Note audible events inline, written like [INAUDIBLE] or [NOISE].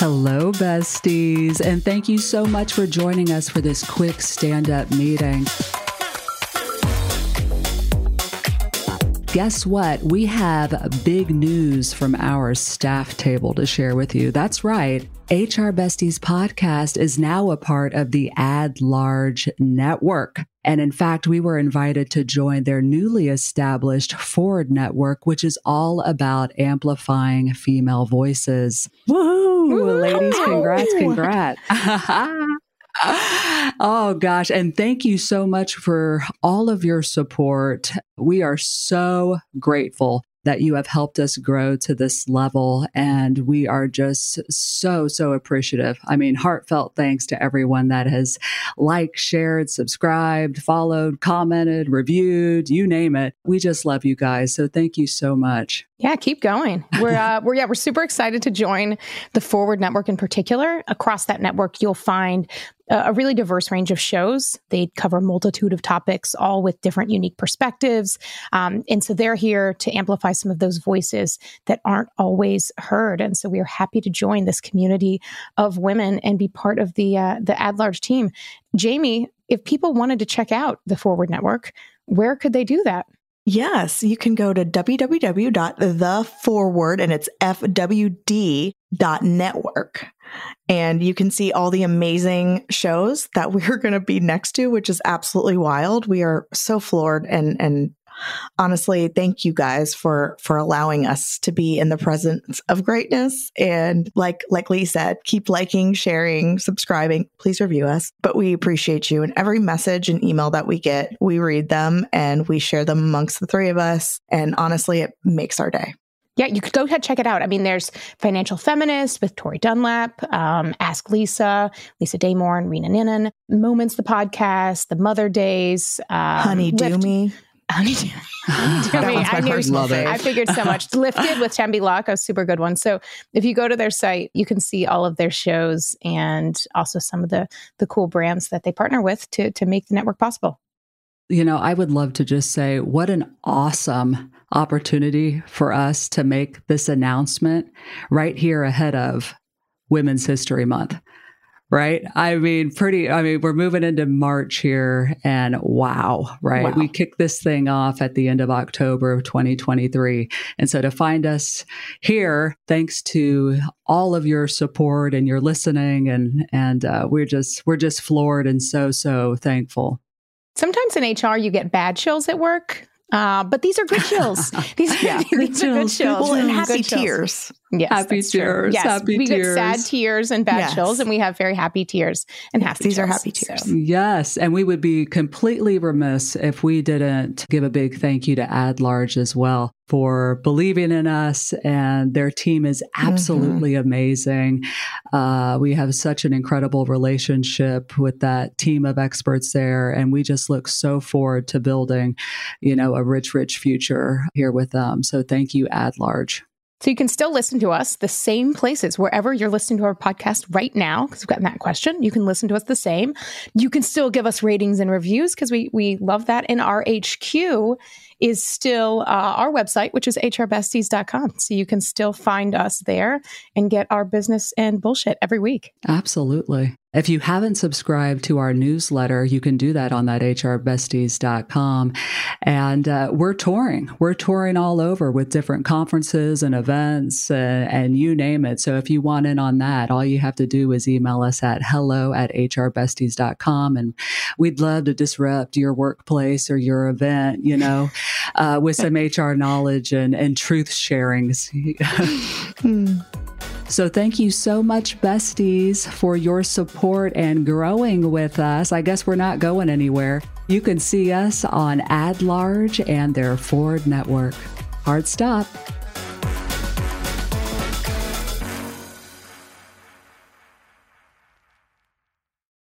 Hello, besties, and thank you so much for joining us for this quick stand up meeting. Guess what? We have big news from our staff table to share with you. That's right. HR Besties podcast is now a part of the AdLarge Network. And in fact, we were invited to join their newly established Forward Network, which is all about amplifying female voices. Woohoo! Ladies, congrats, congrats. [LAUGHS] oh gosh. And thank you so much for all of your support. We are so grateful that you have helped us grow to this level. And we are just so, so appreciative. I mean, heartfelt thanks to everyone that has liked, shared, subscribed, followed, commented, reviewed, you name it. We just love you guys. So thank you so much. Yeah, keep going. We're [LAUGHS] uh, we're yeah we're super excited to join the Forward Network in particular. Across that network, you'll find a really diverse range of shows. They cover multitude of topics, all with different unique perspectives. Um, and so they're here to amplify some of those voices that aren't always heard. And so we are happy to join this community of women and be part of the uh, the AdLarge team. Jamie, if people wanted to check out the Forward Network, where could they do that? Yes, you can go to www.theforward and it's fwd.network. And you can see all the amazing shows that [LAUGHS] we're going to be next to, which is absolutely wild. We are so floored and and honestly, thank you guys for for allowing us to be in the presence of greatness. And like like Leigh said, keep liking, sharing, subscribing. Please review us. But we appreciate you. And every message and email that we get, we read them and we share them amongst the three of us. And honestly, it makes our day. Yeah, you could go ahead check it out. I mean, there's Financial Feminist with Tori Dunlap, um, Ask Lisa, Lisa Damour, and Reena Ninan, Moments the podcast, the Mother Days, um, Honey Do Me. Honey Do, [LAUGHS] Me. I knew. It. I figured so much. Lifted with Tembi Locke, a super good one. So if you go to their site, you can see all of their shows and also some of the the cool brands that they partner with to to make the network possible. You know, I would love to just say what an awesome opportunity for us to make this announcement right here ahead of Women's History Month. Right. I mean, pretty, I mean, we're moving into March here and wow, right? Wow. We kicked this thing off at the end of October of 2023. And so to find us here, thanks to all of your support and your listening and, and, uh, we're just, we're just floored and so, so thankful. Sometimes in HR, you get bad chills at work. Uh, but these are good chills. These, [LAUGHS] yeah, these are [LAUGHS] good chills. Well, and happy tears. Yes, happy tears. Yes, happy we tears. get sad tears and bad yes. chills, and we have very happy tears and happy. These chills, are happy tears. So. Yes, and we would be completely remiss if we didn't give a big thank you to AdLarge as well for believing in us, and their team is absolutely mm-hmm. amazing. Uh, we have such an incredible relationship with that team of experts there, and we just look so forward to building, you know, a rich, rich future here with them. So thank you, AdLarge. So you can still listen to us the same places wherever you're listening to our podcast right now, because we've gotten that question. You can listen to us the same. You can still give us ratings and reviews because we we love that. And our HQ is still uh, our website, which is hrbesties.com. So you can still find us there and get our business and bullshit every week. Absolutely. If you haven't subscribed to our newsletter, you can do that on that hrbesties.com. And uh, we're touring. We're touring all over with different conferences and events uh, and you name it. So if you want in on that, all you have to do is email us at hello at hrbesties.com. And we'd love to disrupt your workplace or your event, you know, uh, with some [LAUGHS] HR knowledge and, and truth sharings. [LAUGHS] hmm. So thank you so much, besties, for your support and growing with us. I guess we're not going anywhere. You can see us on AdLarge and their Ford Network. Hard stop.